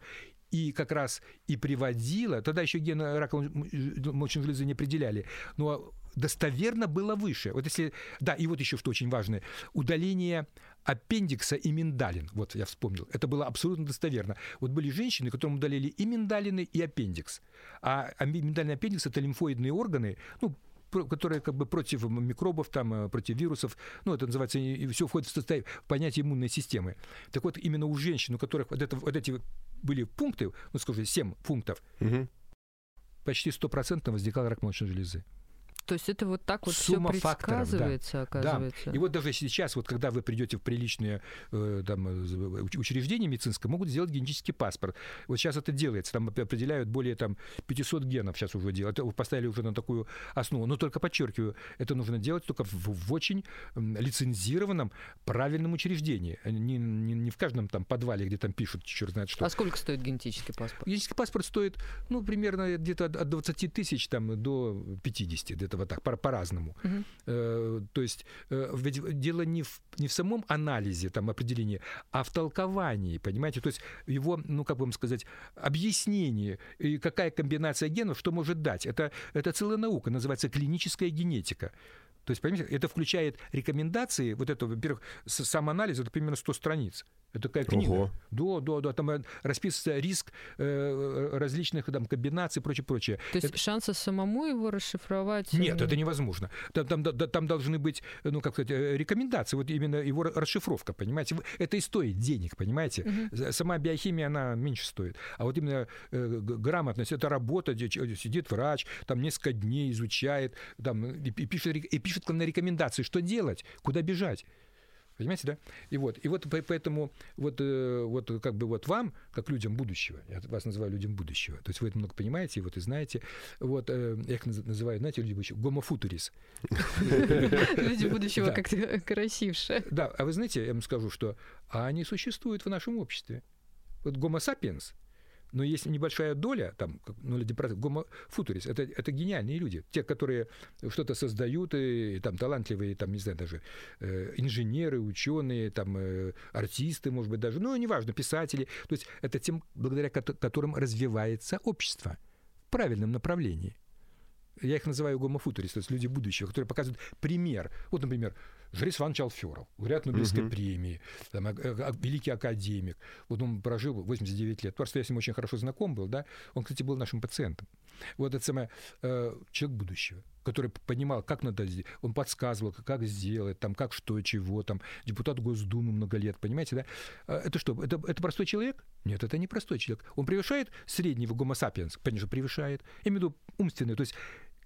Speaker 4: и как раз и приводила, тогда еще ген рака молочной железы не определяли, но достоверно было выше. Вот если, да, и вот еще что очень важное, удаление аппендикса и миндалин, вот я вспомнил, это было абсолютно достоверно. Вот были женщины, которым удалили и миндалины, и аппендикс. А миндальный аппендикс – это лимфоидные органы, ну, которые как бы против микробов, там, э, против вирусов, ну, это называется, и все входит в, состав, в понятие иммунной системы. Так вот, именно у женщин, у которых вот, это, вот эти были пункты, ну, скажем, 7 пунктов, угу. почти стопроцентно возникал рак молочной железы.
Speaker 3: То есть это вот так вот Сумма все предсказывается,
Speaker 4: факторов, да. оказывается. Да. И вот даже сейчас, вот когда вы придете в приличные э, там, э, учреждения медицинское, могут сделать генетический паспорт. Вот сейчас это делается, там определяют более там 500 генов сейчас уже делают, поставили уже на такую основу. Но только подчеркиваю, это нужно делать только в, в очень лицензированном, правильном учреждении. Не, не, не в каждом там подвале, где там пишут черт знает что.
Speaker 3: А сколько стоит генетический паспорт?
Speaker 4: Генетический паспорт стоит, ну, примерно где-то от 20 тысяч там, до 50, где-то это вот так, по- по-разному. Угу. Э, то есть э, ведь дело не в, не в самом анализе, там, определении, а в толковании, понимаете? То есть его, ну, как вам сказать, объяснение, и какая комбинация генов что может дать. Это, это целая наука, называется клиническая генетика. То есть, понимаете, это включает рекомендации, вот это, во-первых, сам анализ, это примерно 100 страниц. Это такая книга. Ого. Да, да, да. Там э, расписывается риск э, различных там, комбинаций и прочее, прочее.
Speaker 3: То есть это... шанса самому его расшифровать?
Speaker 4: Нет, это невозможно. Там, там, там должны быть, ну, как сказать, э, рекомендации, вот именно его расшифровка, понимаете? Это и стоит денег, понимаете? Угу. Сама биохимия, она меньше стоит. А вот именно э, грамотность, это работа, сидит врач, там несколько дней изучает, там, и, и, пишет, и пишет на рекомендации, что делать, куда бежать. Понимаете, да? И вот, и вот поэтому вот, э, вот как бы вот вам, как людям будущего, я вас называю людям будущего, то есть вы это много понимаете, и вот и знаете, вот э, я их называю, знаете, люди будущего, гомофутурис.
Speaker 3: Люди будущего как-то красивше.
Speaker 4: Да, а вы знаете, я вам скажу, что они существуют в нашем обществе. Вот гомо сапиенс – но есть небольшая доля, там, 0,1%, гомофутурис, это, это гениальные люди, те, которые что-то создают, и, и там талантливые, там, не знаю, даже э, инженеры, ученые, там, э, артисты, может быть, даже, ну, неважно, писатели, то есть это тем, благодаря которым развивается общество в правильном направлении. Я их называю гомофутурис, то есть люди будущего, которые показывают пример. Вот, например, Жрис Иванович Алферов, лауреат Нобелевской угу. премии, там, а, а, великий академик. Вот он прожил 89 лет. Просто я с ним очень хорошо знаком был, да. Он, кстати, был нашим пациентом. Вот это самое, э, человек будущего который понимал, как надо сделать, он подсказывал, как сделать, там, как что, чего, там, депутат Госдумы много лет, понимаете, да? А это что, это, это простой человек? Нет, это не простой человек. Он превышает среднего гомо сапиенс, конечно, превышает. Я имею в виду умственную, то есть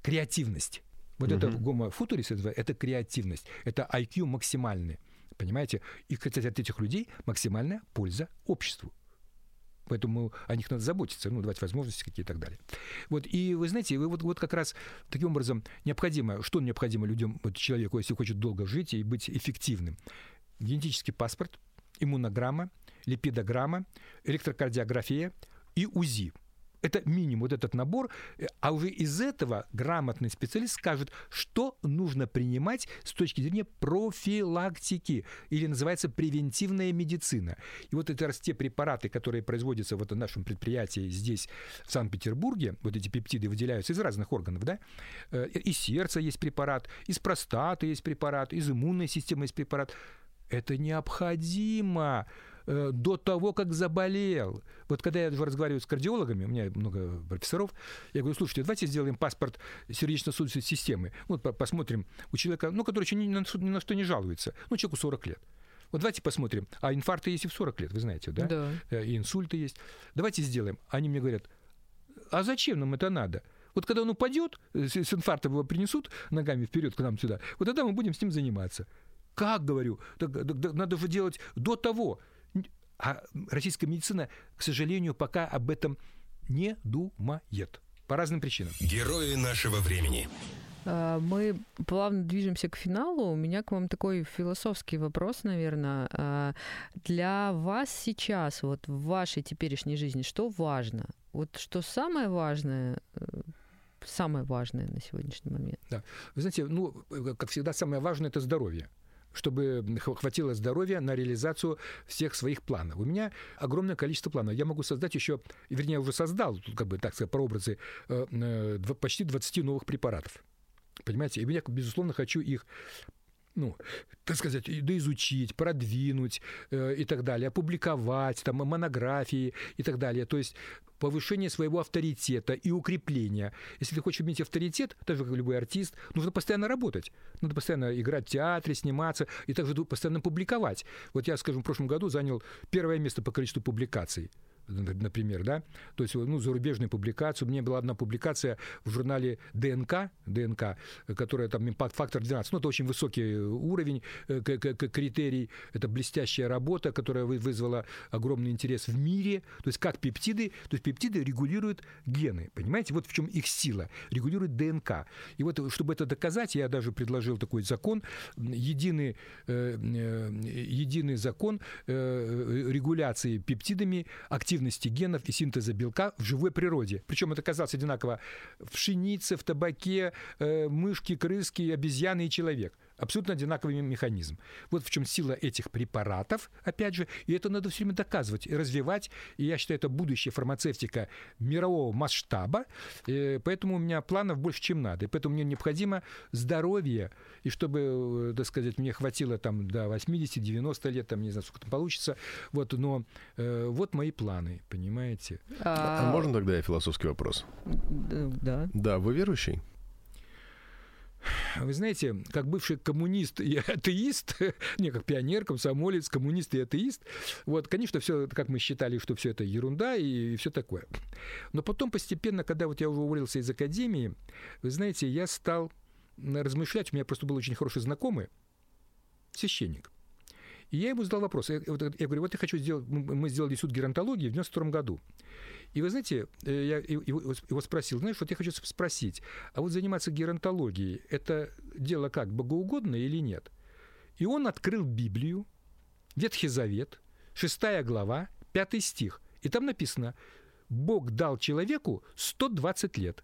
Speaker 4: креативность. Вот угу. это гомо футурис, это креативность, это IQ максимальный. Понимаете? И, кстати, от этих людей максимальная польза обществу. Поэтому о них надо заботиться, ну, давать возможности какие и так далее. Вот, и вы знаете, вы вот, вот как раз таким образом необходимо, что необходимо людям, вот, человеку, если хочет долго жить и быть эффективным? Генетический паспорт, иммунограмма, липидограмма, электрокардиография и УЗИ – это минимум, вот этот набор, э, а уже из этого грамотный специалист скажет, что нужно принимать с точки зрения профилактики, или называется превентивная медицина. И вот это раз те препараты, которые производятся в этом нашем предприятии здесь, в Санкт-Петербурге, вот эти пептиды выделяются из разных органов, да, э, из сердца есть препарат, из простаты есть препарат, из иммунной системы есть препарат. Это необходимо до того, как заболел. Вот когда я разговариваю с кардиологами, у меня много профессоров, я говорю, слушайте, давайте сделаем паспорт сердечно-сосудистой системы. Вот посмотрим у человека, ну, который еще ни на, ни на что не жалуется. Ну, человеку 40 лет. Вот давайте посмотрим. А инфаркты есть и в 40 лет, вы знаете, да?
Speaker 3: Да.
Speaker 4: Э, и инсульты есть. Давайте сделаем. Они мне говорят, а зачем нам это надо? Вот когда он упадет, э, с инфарктом его принесут ногами вперед к нам сюда, вот тогда мы будем с ним заниматься. Как, говорю, так, так, так, надо же делать до того. А российская медицина, к сожалению, пока об этом не думает. По разным причинам.
Speaker 1: Герои нашего времени.
Speaker 3: А, мы плавно движемся к финалу. У меня к вам такой философский вопрос, наверное. А, для вас сейчас, вот в вашей теперешней жизни, что важно? Вот что самое важное, э, самое важное на сегодняшний момент?
Speaker 4: Да. Вы знаете, ну, как всегда, самое важное – это здоровье чтобы хватило здоровья на реализацию всех своих планов. У меня огромное количество планов. Я могу создать еще, вернее, уже создал, как бы, так сказать, прообразы, э, э, почти 20 новых препаратов. Понимаете? И я, безусловно, хочу их ну, так сказать, доизучить, продвинуть э, и так далее, опубликовать, там, монографии и так далее. То есть повышение своего авторитета и укрепления. Если ты хочешь иметь авторитет, так же, как любой артист, нужно постоянно работать. Надо постоянно играть в театре, сниматься и также постоянно публиковать. Вот я, скажем, в прошлом году занял первое место по количеству публикаций например, да, то есть, ну, зарубежные публикации. У меня была одна публикация в журнале ДНК, ДНК, которая там импакт-фактор 12, ну, это очень высокий уровень, э, критерий, это блестящая работа, которая вызвала огромный интерес в мире, то есть как пептиды, то есть пептиды регулируют гены, понимаете, вот в чем их сила, регулируют ДНК. И вот, чтобы это доказать, я даже предложил такой закон, единый, э, э, единый закон регуляции пептидами активности активности генов и синтеза белка в живой природе. Причем это казалось одинаково в пшенице, в табаке, э, мышки, крыски, обезьяны и человек – Абсолютно одинаковый механизм. Вот в чем сила этих препаратов, опять же, и это надо все время доказывать и развивать. И я считаю, это будущее фармацевтика мирового масштаба. И поэтому у меня планов больше, чем надо. И поэтому мне необходимо здоровье, и чтобы, э, так сказать, мне хватило там до 80-90 лет, там не знаю, сколько там получится. Вот, но э, вот мои планы, понимаете?
Speaker 2: А, а можно тогда я философский вопрос?
Speaker 3: Да.
Speaker 2: Да, вы верующий?
Speaker 4: Вы знаете, как бывший коммунист и (laughs) атеист, не как пионер, комсомолец, коммунист и атеист, вот, конечно, все, как мы считали, что все это ерунда и, и все такое. Но потом постепенно, когда вот я уже уволился из академии, вы знаете, я стал размышлять, у меня просто был очень хороший знакомый, священник. И я ему задал вопрос. Я, я говорю, вот я хочу сделать... Мы сделали суд геронтологии в 92 году. И вы знаете, э, я его, его спросил, знаешь, вот я хочу спросить, а вот заниматься геронтологией, это дело как, богоугодно или нет? И он открыл Библию, Ветхий Завет, шестая глава, пятый стих. И там написано, Бог дал человеку 120 лет.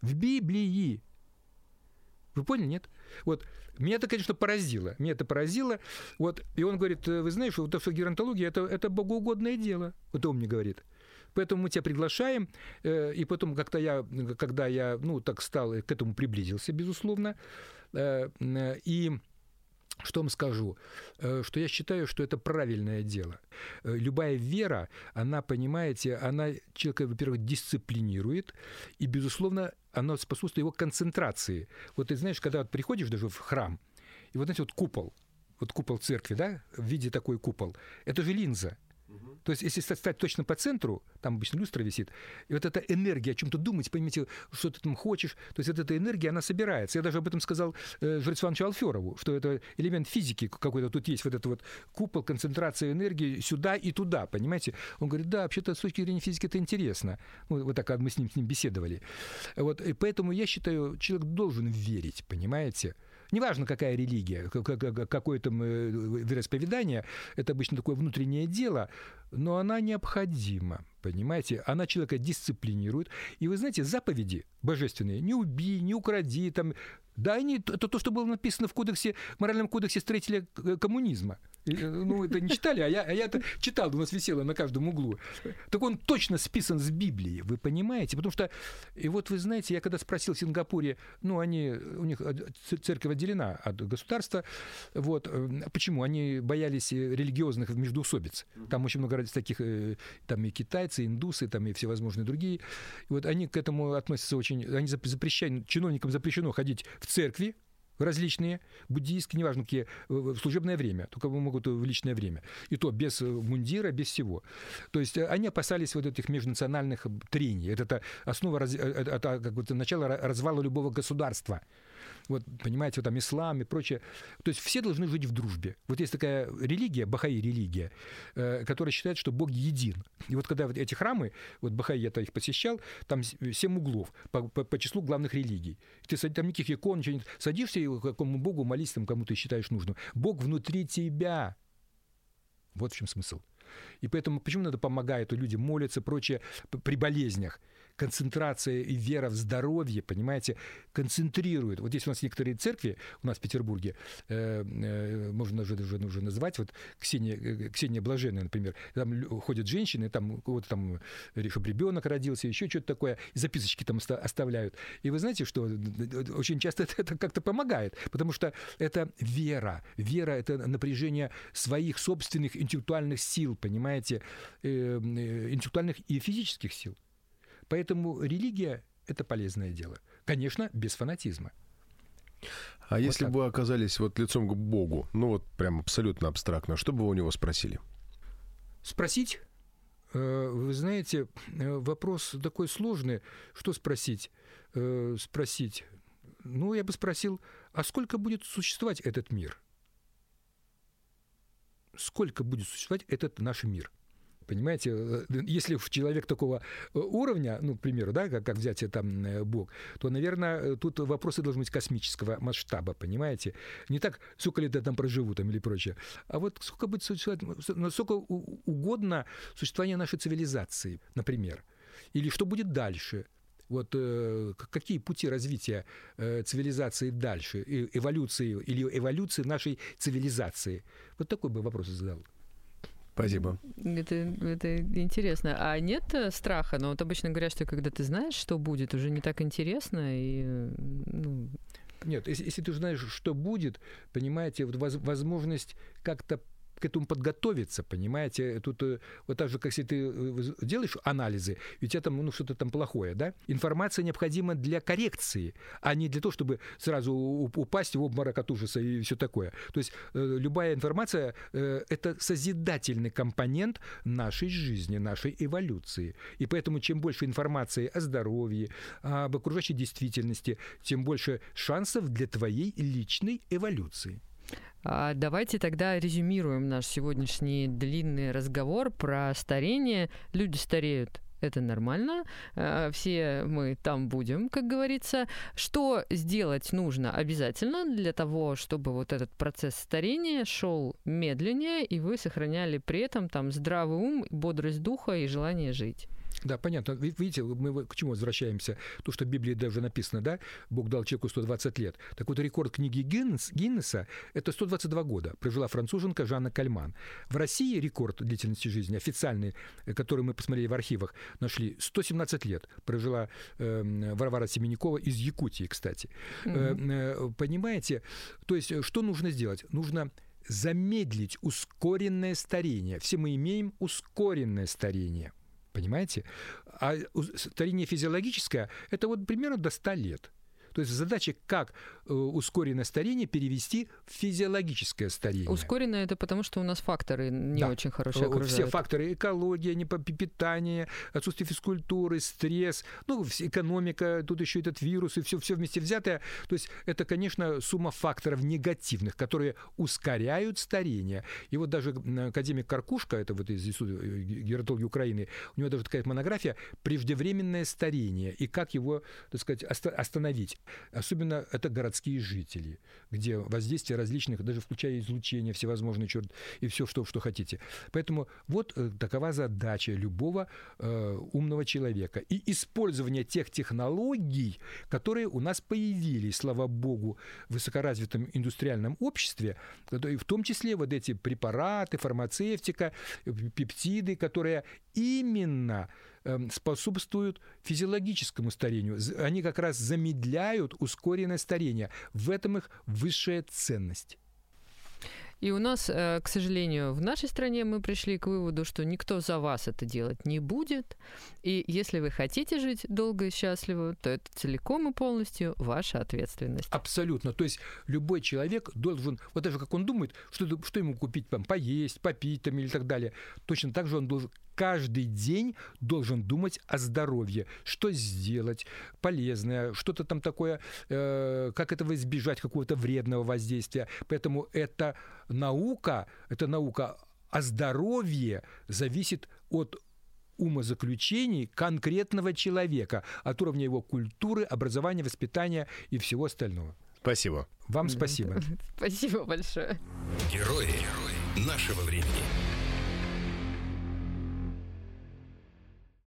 Speaker 4: В Библии. Вы поняли, нет? Вот меня это, конечно, поразило. Меня это поразило. Вот, и он говорит, вы знаешь, вот то, что геронтология это, это богоугодное дело. Вот он мне говорит. Поэтому мы тебя приглашаем, э, и потом, как-то я, когда я, ну, так стал, к этому приблизился, безусловно, э, и что вам скажу? Э, что я считаю, что это правильное дело. Любая вера, она, понимаете, она человека, во-первых, дисциплинирует, и, безусловно, она способствует его концентрации. Вот ты знаешь, когда приходишь даже в храм, и вот, знаете, вот купол, вот купол церкви, да, в виде такой купол, это же линза. То есть, если стать точно по центру, там обычно люстра висит, и вот эта энергия, о чем-то думать, поймите, что ты там хочешь, то есть вот эта энергия, она собирается. Я даже об этом сказал э, Жрецу Ивановичу Алферову, что это элемент физики какой-то тут есть, вот этот вот купол, концентрация энергии сюда и туда, понимаете? Он говорит, да, вообще-то с точки зрения физики это интересно. Ну, вот так мы с ним, с ним беседовали. Вот, и поэтому я считаю, человек должен верить, понимаете? Неважно какая религия, какое там э, вероисповедание, это обычно такое внутреннее дело, но она необходима, понимаете? Она человека дисциплинирует. И вы знаете, заповеди божественные, не убей, не укради, там, да, они, это то, что было написано в кодексе, моральном кодексе строителя э, коммунизма. Э, ну, это не читали, а я, а я это читал, у нас висело на каждом углу. Так он точно списан с Библии, вы понимаете? Потому что, и вот вы знаете, я когда спросил в Сингапуре, ну, они, у них церковь отделена от государства, вот, э, почему? Они боялись религиозных междоусобиц. Там очень много таких, там и китайцы, индусы, там и всевозможные другие. И вот они к этому относятся очень, они запрещают, чиновникам запрещено ходить в церкви, различные, буддийские, неважно какие, в служебное время, только могут в личное время. И то без мундира, без всего. То есть э, они опасались вот этих межнациональных трений. Это, это основа, э, это, как бы, начало развала любого государства вот, понимаете, вот там ислам и прочее. То есть все должны жить в дружбе. Вот есть такая религия, бахаи религия, э, которая считает, что Бог един. И вот когда вот эти храмы, вот бахаи, я их посещал, там семь углов по, по, по числу главных религий. Ты там никаких икон, ничего нет. Садишься и какому Богу молись, там, кому ты считаешь нужным. Бог внутри тебя. Вот в чем смысл. И поэтому почему надо помогать, люди молятся, прочее, при болезнях концентрация и вера в здоровье, понимаете, концентрирует. Вот здесь у нас некоторые церкви, у нас в Петербурге, э, э, можно уже, уже, уже назвать, вот Ксения, э, Ксения Блаженная, например, там ходят женщины, там кого-то там, чтобы ребенок родился, еще что-то такое, записочки там оставляют. И вы знаете, что очень часто (laughs) это, это как-то помогает, потому что это вера. Вера — это напряжение своих собственных интеллектуальных сил, понимаете, э, э интеллектуальных и физических сил. Поэтому религия – это полезное дело. Конечно, без фанатизма.
Speaker 2: А вот если так. бы вы оказались вот лицом к Богу, ну вот прям абсолютно абстрактно, что бы вы у него спросили?
Speaker 4: Спросить? Э, вы знаете, э, вопрос такой сложный. Что спросить? Э, спросить. Ну, я бы спросил, а сколько будет существовать этот мир? Сколько будет существовать этот наш мир? Понимаете, э, если человек такого э, уровня, ну, к примеру, да, как, как взять там э, Бог, то, наверное, тут вопросы должны быть космического масштаба, понимаете? Не так, сколько лет я там проживу там или прочее, а вот сколько будет существовать, насколько угодно существование нашей цивилизации, например. Или что будет дальше, вот э, какие пути развития э, цивилизации дальше, эволюции или эволюции нашей цивилизации? Вот такой бы вопрос задал.
Speaker 2: Спасибо.
Speaker 3: Это, это интересно. А нет э, страха? Но вот обычно говорят, что когда ты знаешь, что будет, уже не так интересно. И, ну...
Speaker 4: Нет, если, если ты знаешь, что будет, понимаете, вот возможность как-то к этому подготовиться, понимаете? Тут э, вот так же, как если ты э, делаешь анализы, и у тебя там ну, что-то там плохое, да? Информация необходима для коррекции, а не для того, чтобы сразу упасть в обморок от ужаса и все такое. То есть э, любая информация — это созидательный компонент нашей жизни, нашей эволюции. И поэтому чем больше информации о здоровье, об окружающей действительности, тем больше шансов для твоей личной эволюции.
Speaker 3: А давайте тогда резюмируем наш сегодняшний длинный разговор про старение. Люди стареют это нормально, а, все мы там будем, как говорится. Что сделать нужно обязательно для того, чтобы вот этот процесс старения шел медленнее, и вы сохраняли при этом там здравый ум, бодрость духа и желание жить?
Speaker 4: Да, понятно. Видите, мы к чему возвращаемся? То, что в Библии даже написано, да, Бог дал человеку 120 лет. Так вот, рекорд книги Гиннес, Гиннеса – это 122 года. Прожила француженка Жанна Кальман. В России рекорд длительности жизни официальный, э, который мы посмотрели в архивах, нашли 117 лет. Прожила э, Варвара Семенякова из Якутии, кстати. Mm-hmm. Э, понимаете? То есть, что нужно сделать? Нужно замедлить ускоренное старение. Все мы имеем ускоренное старение – Понимаете? А старение физиологическое – это вот примерно до 100 лет. То есть задача, как э, ускоренное старение перевести в физиологическое старение.
Speaker 3: Ускоренное это потому, что у нас факторы не да. очень хорошие окружают.
Speaker 4: Все факторы экология, питание, отсутствие физкультуры, стресс, ну, экономика, тут еще этот вирус и все, все вместе взятое. То есть это, конечно, сумма факторов негативных, которые ускоряют старение. И вот даже академик Каркушка, это вот из Института э, гератологии Украины, у него даже такая монография «Преждевременное старение» и как его, так сказать, остановить. Особенно это городские жители, где воздействие различных, даже включая излучение, всевозможные черт и все, что, что хотите. Поэтому вот э, такова задача любого э, умного человека. И использование тех технологий, которые у нас появились, слава богу, в высокоразвитом индустриальном обществе, в том числе вот эти препараты, фармацевтика, пептиды, которые именно способствуют физиологическому старению. Они как раз замедляют ускоренное старение. В этом их высшая ценность.
Speaker 3: И у нас, э, к сожалению, в нашей стране мы пришли к выводу, что никто за вас это делать не будет. И если вы хотите жить долго и счастливо, то это целиком и полностью ваша ответственность.
Speaker 4: Абсолютно. То есть любой человек должен, вот даже как он думает, что, что ему купить, там, поесть, попить там, или так далее, точно так же он должен каждый день должен думать о здоровье, что сделать полезное, что-то там такое, э, как этого избежать, какого-то вредного воздействия. Поэтому эта наука, эта наука о здоровье зависит от умозаключений конкретного человека, от уровня его культуры, образования, воспитания и всего остального.
Speaker 2: Спасибо.
Speaker 4: Вам спасибо. (laughs)
Speaker 3: Спасибо большое.
Speaker 1: Герои, Герои нашего времени.